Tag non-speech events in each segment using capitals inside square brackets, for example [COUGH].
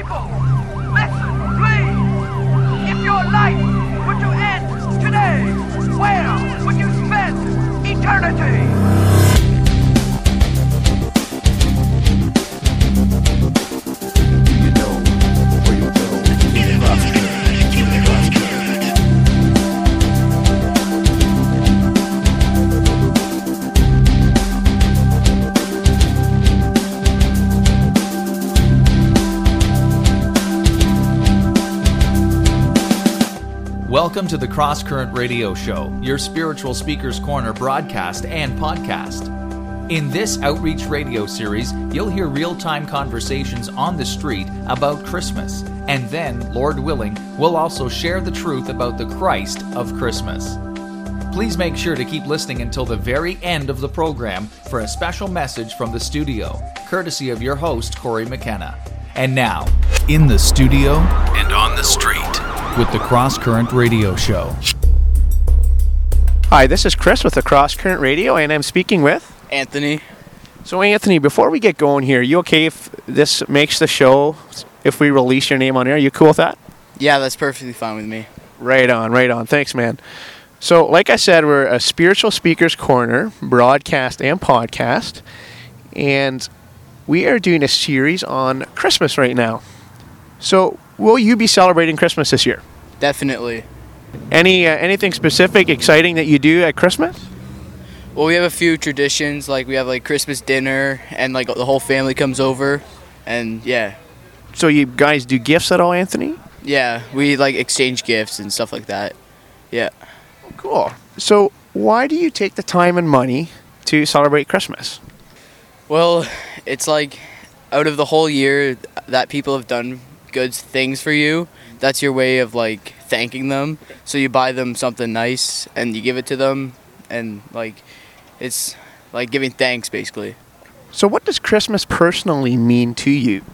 People, Welcome to the Cross Current Radio Show, your spiritual speakers corner broadcast and podcast. In this outreach radio series, you'll hear real time conversations on the street about Christmas. And then, Lord willing, we'll also share the truth about the Christ of Christmas. Please make sure to keep listening until the very end of the program for a special message from the studio, courtesy of your host, Corey McKenna. And now, in the studio and on the street with the Cross Current Radio Show. Hi, this is Chris with the Cross Current Radio, and I'm speaking with. Anthony. So, Anthony, before we get going here, you okay if this makes the show, if we release your name on air? You cool with that? Yeah, that's perfectly fine with me. Right on, right on. Thanks, man. So, like I said, we're a spiritual speakers corner, broadcast and podcast, and we are doing a series on Christmas right now. So, will you be celebrating Christmas this year? Definitely. Any uh, anything specific, exciting that you do at Christmas? Well, we have a few traditions like we have like Christmas dinner and like the whole family comes over and yeah. So, you guys do gifts at all, Anthony? Yeah, we like exchange gifts and stuff like that. Yeah. Cool. So, why do you take the time and money to celebrate Christmas? Well, it's like out of the whole year that people have done good things for you, that's your way of like thanking them. So you buy them something nice and you give it to them and like it's like giving thanks basically. So, what does Christmas personally mean to you?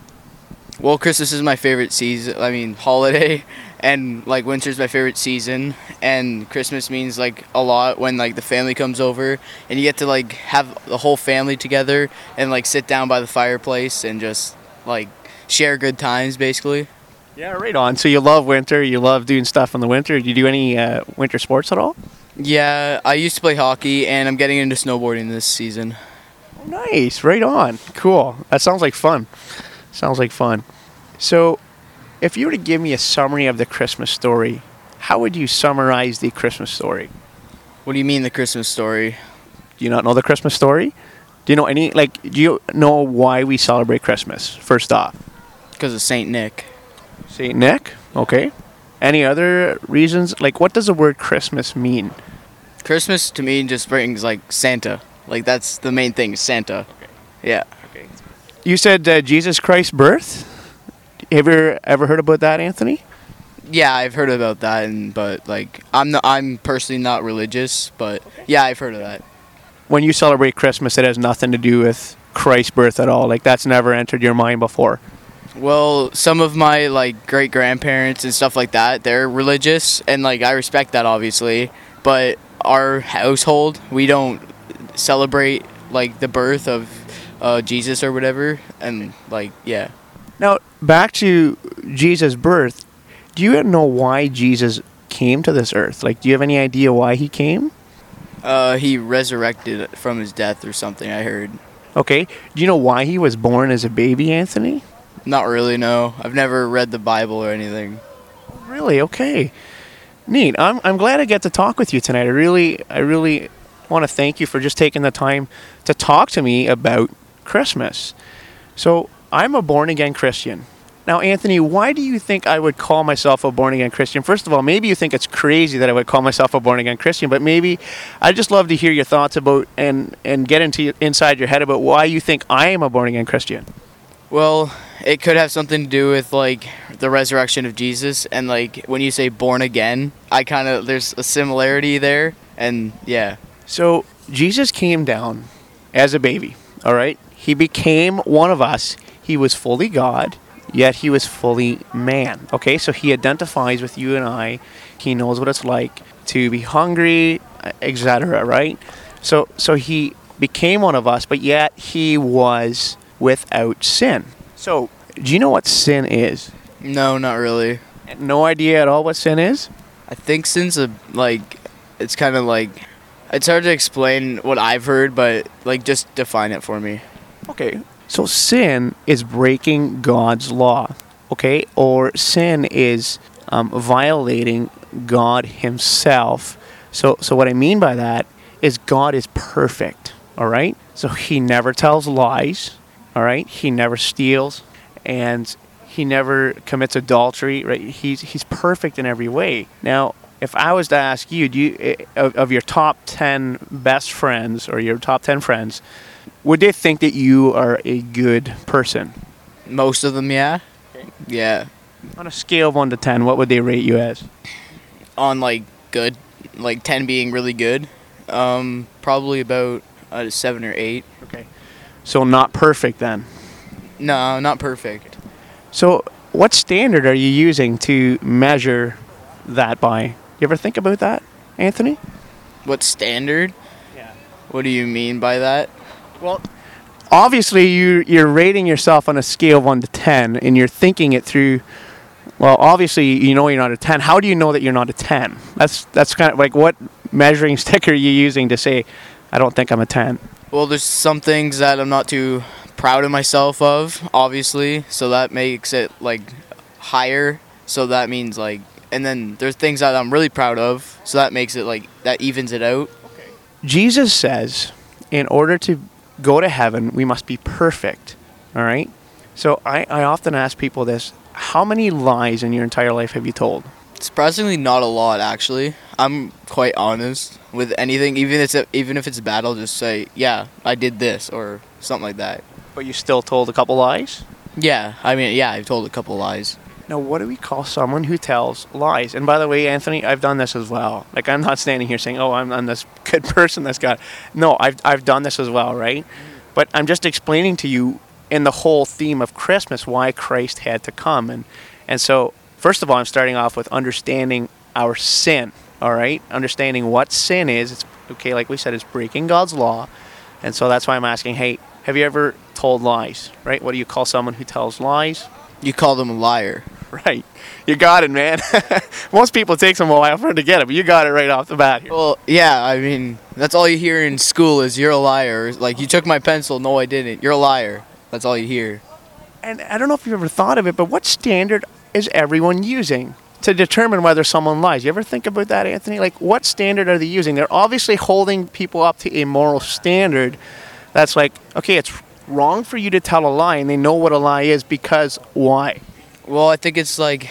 Well, Christmas is my favorite season. I mean, holiday, and like winter's my favorite season. And Christmas means like a lot when like the family comes over, and you get to like have the whole family together and like sit down by the fireplace and just like share good times, basically. Yeah, right on. So, you love winter, you love doing stuff in the winter. Do you do any uh, winter sports at all? Yeah, I used to play hockey, and I'm getting into snowboarding this season. Nice, right on. Cool. That sounds like fun. Sounds like fun. So, if you were to give me a summary of the Christmas story, how would you summarize the Christmas story? What do you mean the Christmas story? Do you not know the Christmas story? Do you know any, like, do you know why we celebrate Christmas, first off? Because of Saint Nick. St. Nick? Okay. Any other reasons? Like, what does the word Christmas mean? Christmas to me just brings like Santa. Like that's the main thing, Santa. Okay. Yeah. Okay. You said uh, Jesus Christ's birth? Have you ever heard about that, Anthony? Yeah, I've heard about that, and but like I'm not, I'm personally not religious, but yeah, I've heard of that. When you celebrate Christmas, it has nothing to do with Christ's birth at all. Like, that's never entered your mind before. Well, some of my like great grandparents and stuff like that, they're religious, and like I respect that obviously. But our household, we don't celebrate like the birth of uh, Jesus or whatever, and like yeah. Now, back to Jesus' birth. Do you know why Jesus came to this earth? Like, do you have any idea why he came? Uh, he resurrected from his death or something. I heard. Okay. Do you know why he was born as a baby, Anthony? Not really. No, I've never read the Bible or anything. Really? Okay. Neat. I'm, I'm glad I get to talk with you tonight. I really I really want to thank you for just taking the time to talk to me about Christmas. So, I'm a born again Christian. Now, Anthony, why do you think I would call myself a born again Christian? First of all, maybe you think it's crazy that I would call myself a born again Christian, but maybe I'd just love to hear your thoughts about and and get into inside your head about why you think I am a born again Christian. Well, it could have something to do with like the resurrection of Jesus, and like when you say born again, I kind of there's a similarity there, and yeah. So, Jesus came down as a baby, all right? He became one of us. He was fully God, yet he was fully man. Okay? So he identifies with you and I. He knows what it's like to be hungry, etc., right? So so he became one of us, but yet he was without sin. So do you know what sin is? No, not really. No idea at all what sin is? I think sin's a like, it's kind of like, it's hard to explain what I've heard, but like just define it for me. Okay. So sin is breaking God's law, okay? Or sin is um, violating God Himself. So, so what I mean by that is God is perfect, all right? So He never tells lies, all right? He never steals, and He never commits adultery, right? He's He's perfect in every way. Now, if I was to ask you, do you eh, of, of your top ten best friends or your top ten friends, would they think that you are a good person? Most of them, yeah. Yeah. On a scale of 1 to 10, what would they rate you as? On like good, like ten being really good, um, probably about a seven or eight. So not perfect then. No, not perfect. So what standard are you using to measure that by? You ever think about that, Anthony? What standard? Yeah. What do you mean by that? Well, obviously you you're rating yourself on a scale of 1 to 10 and you're thinking it through well, obviously you know you're not a 10. How do you know that you're not a 10? That's that's kind of like what measuring [LAUGHS] stick are you using to say I don't think I'm a 10? Well, there's some things that I'm not too proud of myself of, obviously. So that makes it like higher. So that means like, and then there's things that I'm really proud of. So that makes it like that evens it out. Jesus says, in order to go to heaven, we must be perfect. All right? So I, I often ask people this how many lies in your entire life have you told? Surprisingly, not a lot actually. I'm quite honest with anything, even if it's even if it's bad. I'll just say, yeah, I did this or something like that. But you still told a couple lies? Yeah, I mean, yeah, I've told a couple lies. Now, what do we call someone who tells lies? And by the way, Anthony, I've done this as well. Like, I'm not standing here saying, oh, I'm, I'm this good [LAUGHS] person that's got. No, I've, I've done this as well, right? But I'm just explaining to you in the whole theme of Christmas why Christ had to come. And, and so, first of all, I'm starting off with understanding our sin, all right? Understanding what sin is. It's okay, like we said, it's breaking God's law. And so that's why I'm asking, hey, have you ever told lies, right? What do you call someone who tells lies? You call them a liar. Right. You got it, man. [LAUGHS] Most people it takes them a while for them to get it, but you got it right off the bat here. Well, yeah, I mean, that's all you hear in school is you're a liar. Like, you took my pencil. No, I didn't. You're a liar. That's all you hear. And I don't know if you've ever thought of it, but what standard is everyone using to determine whether someone lies? You ever think about that, Anthony? Like, what standard are they using? They're obviously holding people up to a moral standard that's like, okay, it's wrong for you to tell a lie, and they know what a lie is because why? Well, I think it's like,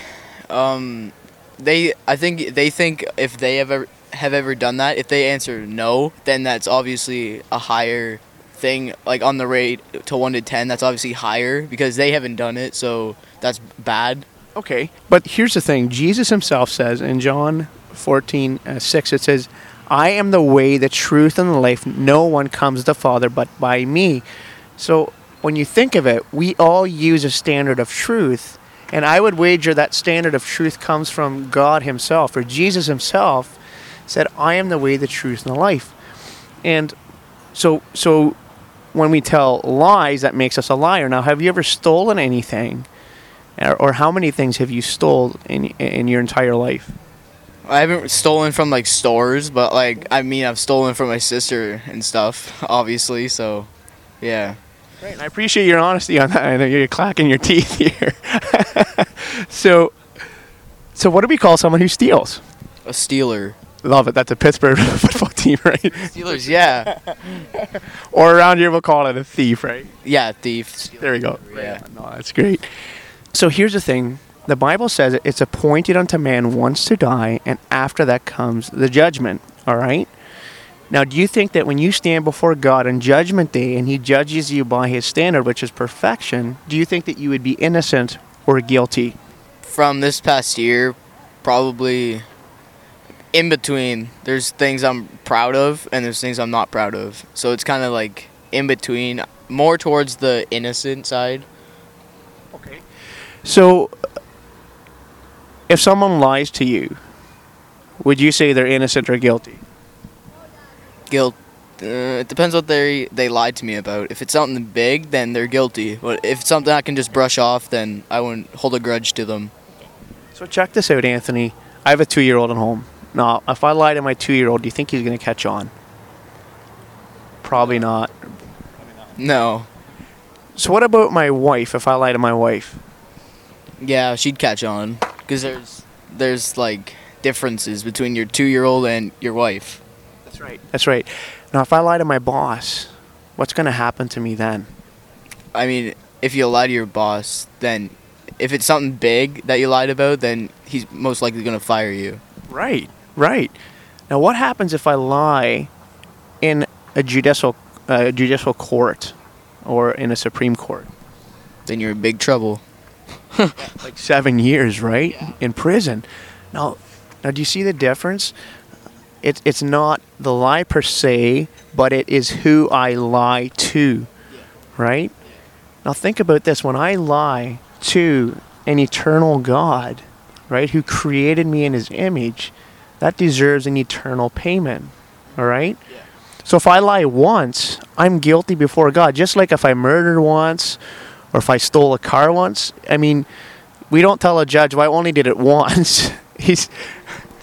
um, they. I think they think if they ever have ever done that, if they answer no, then that's obviously a higher thing. Like on the rate to one to ten, that's obviously higher because they haven't done it, so that's bad. Okay. But here's the thing Jesus himself says in John 14, uh, 6, it says, I am the way, the truth, and the life. No one comes to the Father but by me. So when you think of it, we all use a standard of truth. And I would wager that standard of truth comes from God Himself, or Jesus Himself said, I am the way, the truth, and the life. And so, so when we tell lies, that makes us a liar. Now, have you ever stolen anything? Or, or how many things have you stole in, in your entire life? I haven't stolen from like stores, but like I mean, I've stolen from my sister and stuff, obviously. So, yeah. Great. And I appreciate your honesty on that. I know you're clacking your teeth [LAUGHS] here. so, so what do we call someone who steals? A stealer. Love it. That's a Pittsburgh [LAUGHS] football team, right? Steelers, yeah, Or around here, we'll call it a thief, right? yeah, thief. There you go. Yeah. No, that's great. So here's the thing. The Bible says it's appointed unto man once to die, and after that comes the judgment. All right? Now, do you think that when you stand before God on Judgment Day and He judges you by His standard, which is perfection, do you think that you would be innocent or guilty? From this past year, probably in between. There's things I'm proud of, and there's things I'm not proud of. So it's kind of like in between, more towards the innocent side. So, if someone lies to you, would you say they're innocent or guilty? Guilt, Uh, it depends what they they lied to me about. If it's something big, then they're guilty. But if it's something I can just brush off, then I wouldn't hold a grudge to them. So check this out, Anthony. I have a two-year-old at home. Now, if I lie to my two-year-old, do you think he's going to catch on? Probably not. No. So what about my wife? If I lie to my wife, Yeah, she'd catch on because there's there's like differences between your two-year-old and your wife. that's right. That's right. Now, if I lie to my boss, what's going to happen to me then? I mean, if you lie to your boss, then if it's something big that you lied about, then he's most likely gonna fire you. Right. Right. Now, what happens if I lie in a judicial uh, judicial court or in a Supreme Court? Then you're in big trouble. [LAUGHS] like seven years, right, in prison. Now, now, do you see the difference? It's it's not the lie per se, but it is who I lie to, right? Now, think about this: when I lie to an eternal God, right, who created me in His image, that deserves an eternal payment. All right. So if I lie once, I'm guilty before God. Just like if I murdered once, or if I stole a car once. I mean, we don't tell a judge, "Well, I only did it [LAUGHS] once." He's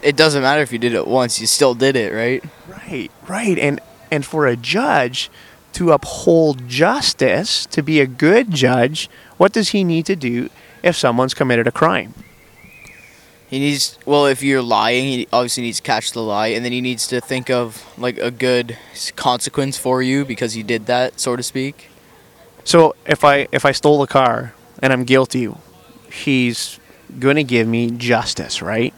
It doesn't matter if you did it once; you still did it, right? right, right, and and for a judge to uphold justice, to be a good judge, what does he need to do if someone's committed a crime? He needs well, if you're lying, he obviously needs to catch the lie, and then he needs to think of like a good consequence for you because you did that, so to speak. So if I if I stole a car and I'm guilty, he's going to give me justice, right?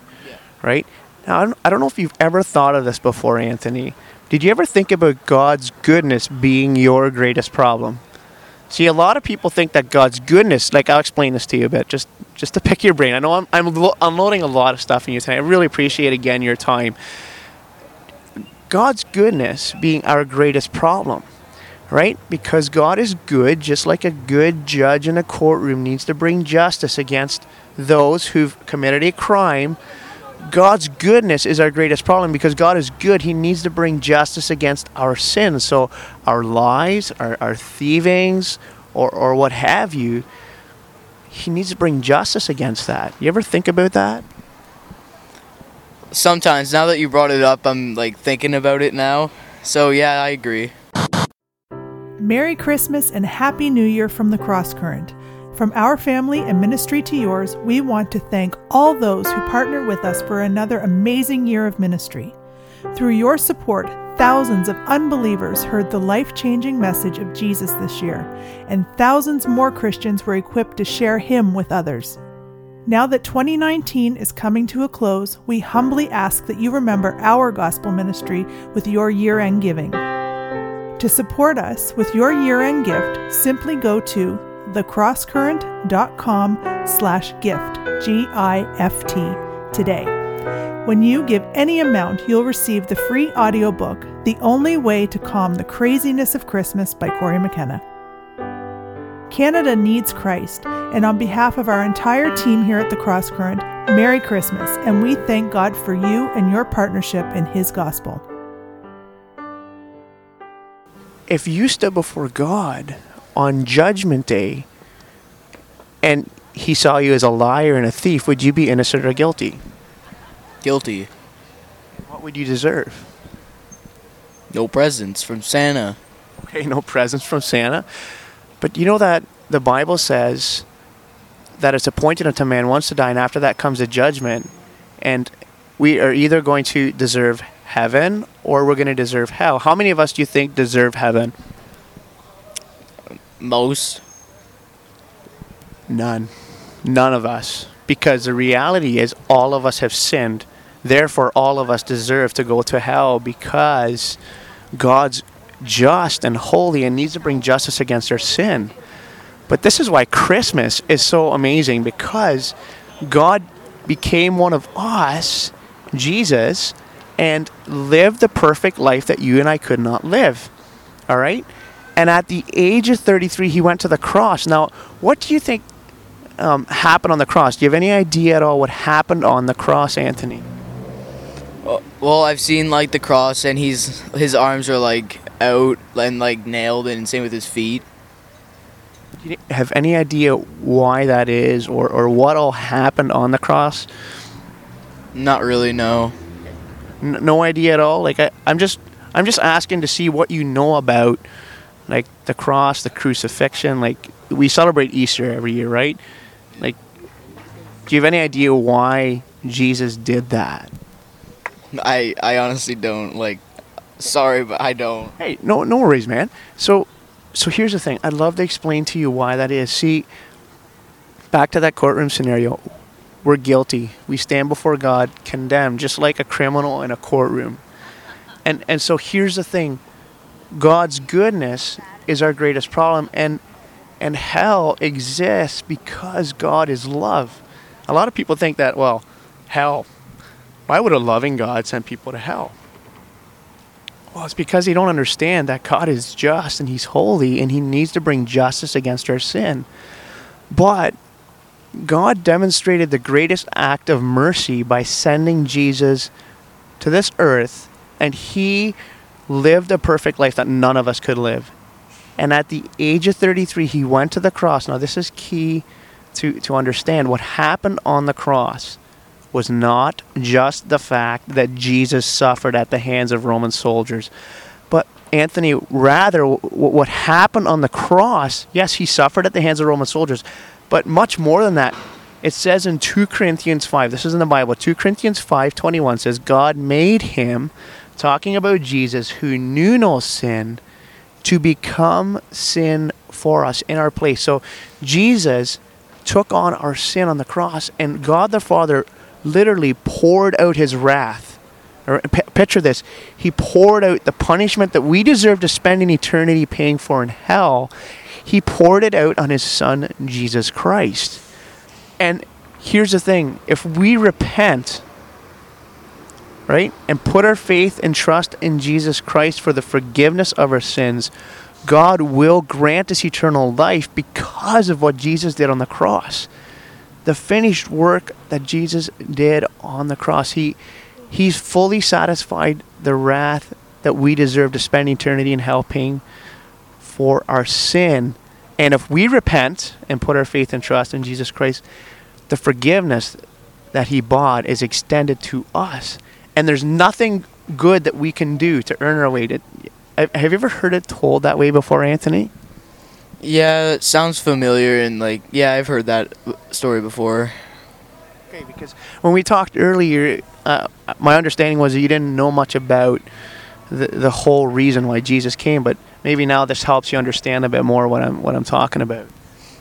Right? Now I don't, I don't know if you've ever thought of this before, Anthony. Did you ever think about God's goodness being your greatest problem? See, a lot of people think that God's goodness, like I'll explain this to you a bit, just just to pick your brain. I know I'm I'm lo- unloading a lot of stuff in you tonight. I really appreciate again your time. God's goodness being our greatest problem right? Because God is good, just like a good judge in a courtroom needs to bring justice against those who've committed a crime. God's goodness is our greatest problem because God is good. He needs to bring justice against our sins. So, our lies, our, our thievings, or, or what have you, He needs to bring justice against that. You ever think about that? Sometimes, now that you brought it up, I'm like thinking about it now. So yeah, I agree. Merry Christmas and Happy New Year from the Cross Current. From our family and ministry to yours, we want to thank all those who partnered with us for another amazing year of ministry. Through your support, thousands of unbelievers heard the life changing message of Jesus this year, and thousands more Christians were equipped to share Him with others. Now that 2019 is coming to a close, we humbly ask that you remember our gospel ministry with your year end giving. To support us with your year-end gift, simply go to thecrosscurrent.com slash gift, G-I-F-T, today. When you give any amount, you'll receive the free audiobook, The Only Way to Calm the Craziness of Christmas by Corey McKenna. Canada needs Christ, and on behalf of our entire team here at the Cross Current, Merry Christmas, and we thank God for you and your partnership in His gospel. If you stood before God on Judgment Day and He saw you as a liar and a thief, would you be innocent or guilty? Guilty. What would you deserve? No presents from Santa. Okay, no presents from Santa. But you know that the Bible says that it's appointed unto man once to die, and after that comes a judgment. And we are either going to deserve heaven or we're going to deserve hell. How many of us do you think deserve heaven? Most. None. None of us. Because the reality is, all of us have sinned. Therefore, all of us deserve to go to hell because God's just and holy and needs to bring justice against our sin. But this is why Christmas is so amazing because God became one of us, Jesus, and live the perfect life that you and I could not live. All right? And at the age of 33, he went to the cross. Now, what do you think um, happened on the cross? Do you have any idea at all what happened on the cross, Anthony? Well, I've seen like the cross, and he's his arms are like out and like nailed, and same with his feet. Do you have any idea why that is, or or what all happened on the cross? Not really, no. N- no idea at all. Like I, I'm just I'm just asking to see what you know about like the cross, the crucifixion. Like we celebrate Easter every year, right? Like, do you have any idea why Jesus did that? I I honestly don't like. Sorry, but I don't. Hey, no, no worries, man. So, so here's the thing. I'd love to explain to you why that is. See, back to that courtroom scenario. We're guilty. We stand before God condemned, just like a criminal in a courtroom. And and so here's the thing. God's goodness is our greatest problem, and and hell exists because God is love. A lot of people think that well, hell. Why would a loving God send people to hell? Well, it's because they don't understand that God is just and He's holy and He needs to bring justice against our sin. But God demonstrated the greatest act of mercy by sending Jesus to this earth, and He lived a perfect life that none of us could live. And at the age of 33, He went to the cross. Now, this is key to, to understand. What happened on the cross was not just the fact that Jesus suffered at the hands of Roman soldiers, but Anthony, rather, w- what happened on the cross, yes, he suffered at the hands of Roman soldiers, but much more than that. It says in 2 Corinthians 5, this is in the Bible, 2 Corinthians 5:21 says God made him talking about Jesus who knew no sin to become sin for us in our place. So Jesus took on our sin on the cross and God the Father literally poured out his wrath. Picture this. He poured out the punishment that we deserve to spend an eternity paying for in hell. He poured it out on his son Jesus Christ. And here's the thing, if we repent right? And put our faith and trust in Jesus Christ for the forgiveness of our sins, God will grant us eternal life because of what Jesus did on the cross. The finished work that Jesus did on the cross. He he's fully satisfied the wrath that we deserve to spend eternity in hell paying for our sin. And if we repent and put our faith and trust in Jesus Christ, the forgiveness that he bought is extended to us and there's nothing good that we can do to earn our way to have you ever heard it told that way before anthony Yeah, it sounds familiar, and like, yeah, I've heard that story before. okay because when we talked earlier uh, my understanding was that you didn't know much about the, the whole reason why jesus came but maybe now this helps you understand a bit more what i'm what i'm talking about.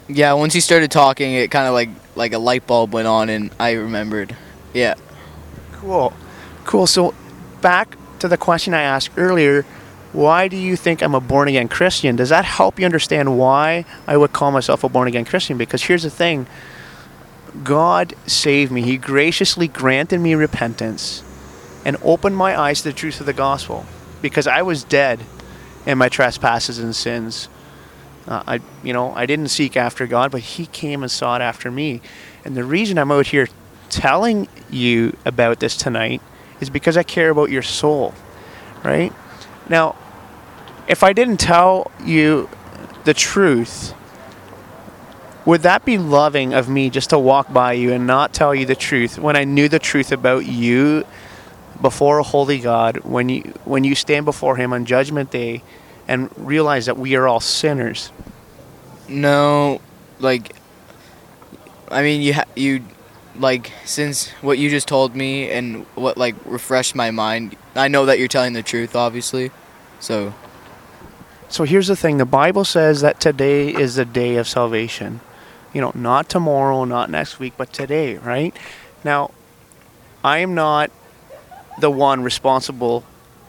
Yeah, once he started talking, it kind of like like a light bulb went on, and I remembered. Yeah. cool. Cool. So back to the question i asked earlier why do you think i'm a born again christian? Does that help you understand why i would call myself a born again christian? Because here's the thing. God saved me. He graciously granted me repentance and opened my eyes to the truth of the gospel because i was dead in my trespasses and sins uh, I, you know, I didn't seek after God, but He came and sought after me. And the reason I'm out here telling you about this tonight is because I care about your soul, right? Now, if I didn't tell you the truth, would that be loving of me just to walk by you and not tell you the truth when I knew the truth about you before a holy God when you when you stand before him on judgment day and realize that we are all sinners? No, like, I mean, you ha- you, like, since what you just told me and what like refreshed my mind, I know that you're telling the truth, obviously. So So here's the thing the Bible says that today is the day of salvation. You know, not tomorrow, not next week, but today, right? Now, I am not the one responsible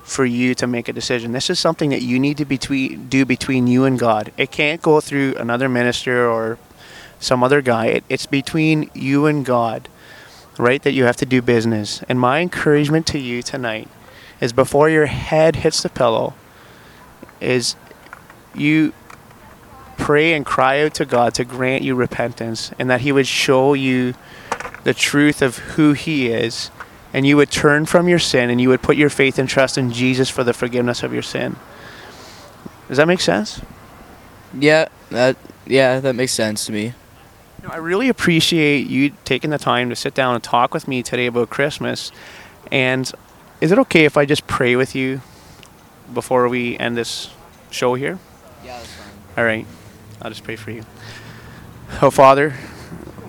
for you to make a decision. This is something that you need to between, do between you and God. It can't go through another minister or some other guy. It, it's between you and God, right? That you have to do business. And my encouragement to you tonight is before your head hits the pillow, is you pray and cry out to God to grant you repentance and that He would show you the truth of who He is and you would turn from your sin and you would put your faith and trust in Jesus for the forgiveness of your sin. Does that make sense? Yeah, that yeah, that makes sense to me. No, I really appreciate you taking the time to sit down and talk with me today about Christmas. And is it okay if I just pray with you before we end this show here? Yeah, that's fine. All right. I'll just pray for you. Oh, Father,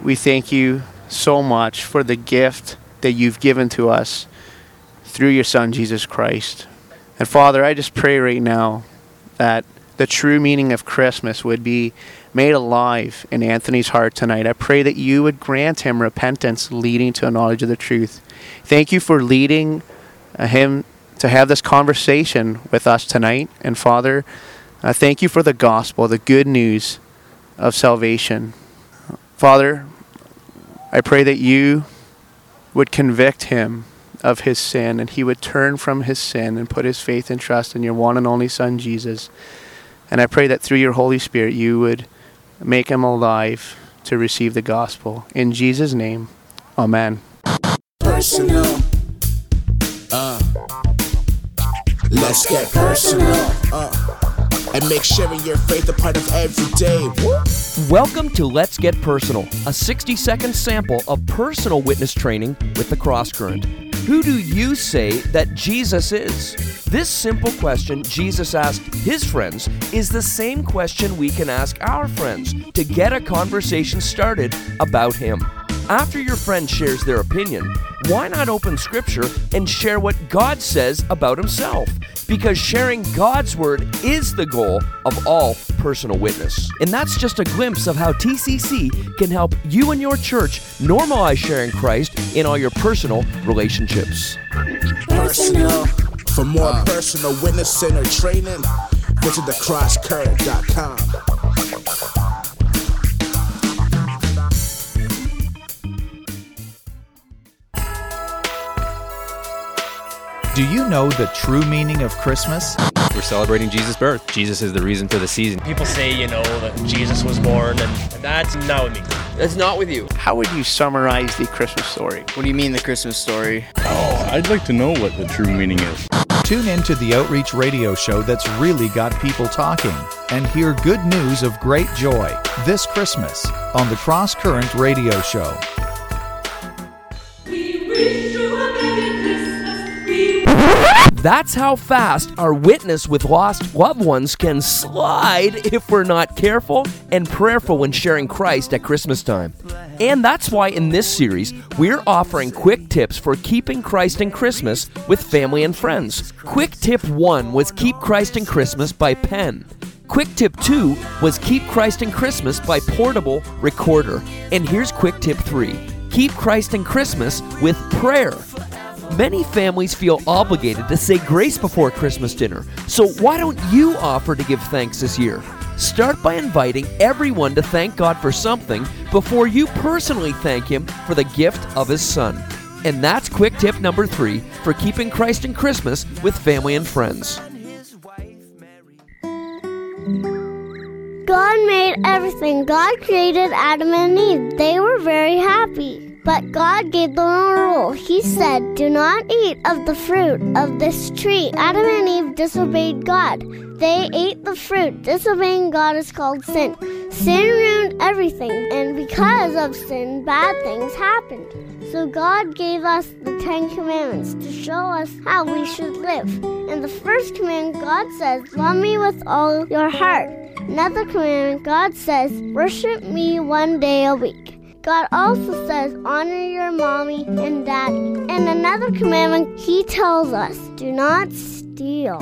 we thank you so much for the gift that you've given to us through your Son, Jesus Christ. And Father, I just pray right now that the true meaning of Christmas would be made alive in Anthony's heart tonight. I pray that you would grant him repentance leading to a knowledge of the truth. Thank you for leading uh, him to have this conversation with us tonight. And Father, uh, thank you for the gospel, the good news of salvation. Father, I pray that you would convict him of his sin and he would turn from his sin and put his faith and trust in your one and only Son, Jesus. And I pray that through your Holy Spirit you would make him alive to receive the gospel. In Jesus' name, amen. personal. Uh, let's get personal. Uh, and make sharing your faith a part of every day. Welcome to Let's Get Personal, a 60 second sample of personal witness training with the Cross Current. Who do you say that Jesus is? This simple question Jesus asked his friends is the same question we can ask our friends to get a conversation started about him. After your friend shares their opinion, why not open scripture and share what God says about himself? Because sharing God's word is the goal of all personal witness. And that's just a glimpse of how TCC can help you and your church normalize sharing Christ in all your personal relationships. Personal. For more personal witnessing or training, visit thecrosscurrent.com. Do you know the true meaning of Christmas? We're celebrating Jesus' birth. Jesus is the reason for the season. People say, you know, that Jesus was born, and that's not with me. That's not with you. How would you summarize the Christmas story? What do you mean the Christmas story? Oh, I'd like to know what the true meaning is. Tune in to the Outreach Radio show that's really got people talking and hear good news of great joy this Christmas on the Cross Current Radio Show. That's how fast our witness with lost loved ones can slide if we're not careful and prayerful when sharing Christ at Christmas time. And that's why in this series, we're offering quick tips for keeping Christ in Christmas with family and friends. Quick tip one was Keep Christ in Christmas by pen. Quick tip two was Keep Christ in Christmas by portable recorder. And here's quick tip three Keep Christ in Christmas with prayer. Many families feel obligated to say grace before Christmas dinner, so why don't you offer to give thanks this year? Start by inviting everyone to thank God for something before you personally thank Him for the gift of His Son. And that's quick tip number three for keeping Christ in Christmas with family and friends. God made everything. God created Adam and Eve. They were very happy. But God gave them a rule. He said, Do not eat of the fruit of this tree. Adam and Eve disobeyed God. They ate the fruit. Disobeying God is called sin. Sin ruined everything, and because of sin, bad things happened. So God gave us the Ten Commandments to show us how we should live. In the first commandment, God says, Love me with all your heart. Another commandment, God says, Worship me one day a week. God also says, honor your mommy and daddy. And another commandment, he tells us, do not steal.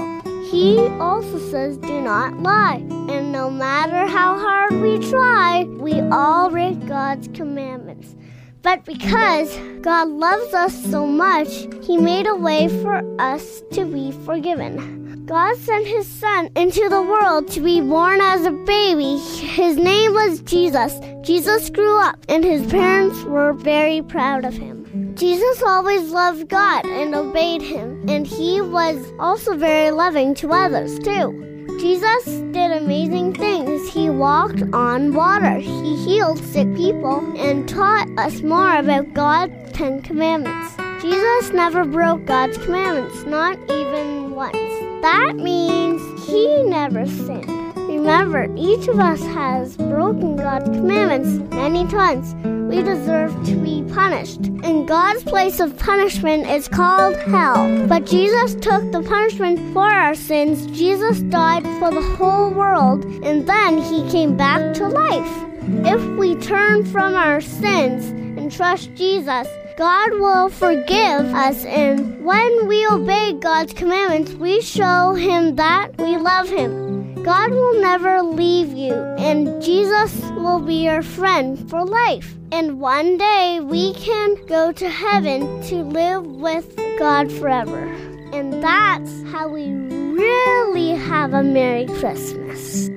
He also says, do not lie. And no matter how hard we try, we all break God's commandments. But because God loves us so much, He made a way for us to be forgiven. God sent His Son into the world to be born as a baby. His name was Jesus. Jesus grew up, and his parents were very proud of him. Jesus always loved God and obeyed Him, and He was also very loving to others, too. Jesus did amazing things. He walked on water, he healed sick people, and taught us more about God's Ten Commandments. Jesus never broke God's commandments, not even once. That means he never sinned. Remember, each of us has broken God's commandments many times. We deserve to be punished. And God's place of punishment is called hell. But Jesus took the punishment for our sins. Jesus died for the whole world, and then he came back to life. If we turn from our sins and trust Jesus, God will forgive us, and when we obey God's commandments, we show Him that we love Him. God will never leave you, and Jesus will be your friend for life. And one day we can go to heaven to live with God forever. And that's how we really have a Merry Christmas.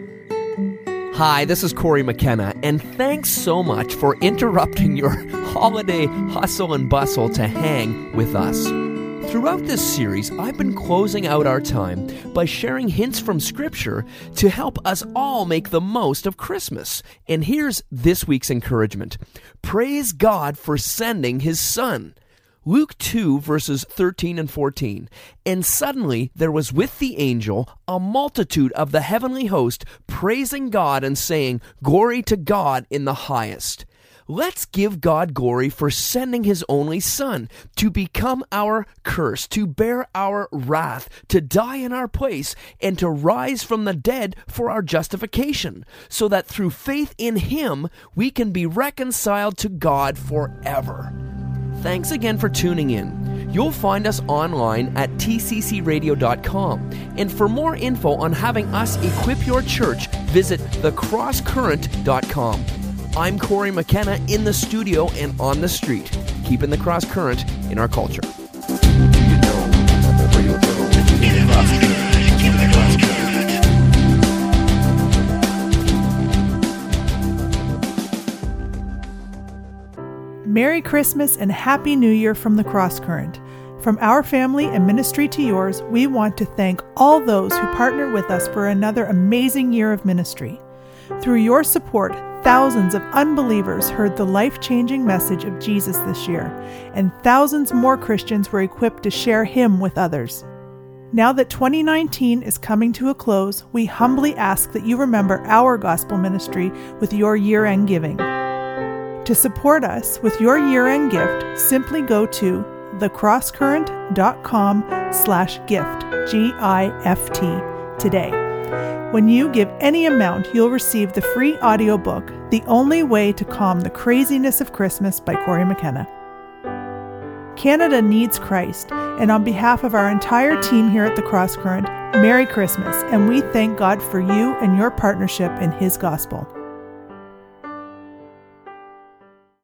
Hi, this is Corey McKenna, and thanks so much for interrupting your [LAUGHS] holiday hustle and bustle to hang with us. Throughout this series, I've been closing out our time by sharing hints from Scripture to help us all make the most of Christmas. And here's this week's encouragement Praise God for sending His Son. Luke 2, verses 13 and 14. And suddenly there was with the angel a multitude of the heavenly host praising God and saying, Glory to God in the highest. Let's give God glory for sending His only Son to become our curse, to bear our wrath, to die in our place, and to rise from the dead for our justification, so that through faith in Him we can be reconciled to God forever. Thanks again for tuning in. You'll find us online at tccradio.com. And for more info on having us equip your church, visit thecrosscurrent.com. I'm Corey McKenna in the studio and on the street, keeping the cross current in our culture. Merry Christmas and Happy New Year from the Cross Current. From our family and ministry to yours, we want to thank all those who partner with us for another amazing year of ministry. Through your support, thousands of unbelievers heard the life changing message of Jesus this year, and thousands more Christians were equipped to share Him with others. Now that 2019 is coming to a close, we humbly ask that you remember our gospel ministry with your year end giving. To support us with your year-end gift, simply go to thecrosscurrent.com slash gift, G-I-F-T, today. When you give any amount, you'll receive the free audiobook, The Only Way to Calm the Craziness of Christmas by Corey McKenna. Canada needs Christ, and on behalf of our entire team here at the Cross Current, Merry Christmas, and we thank God for you and your partnership in His gospel.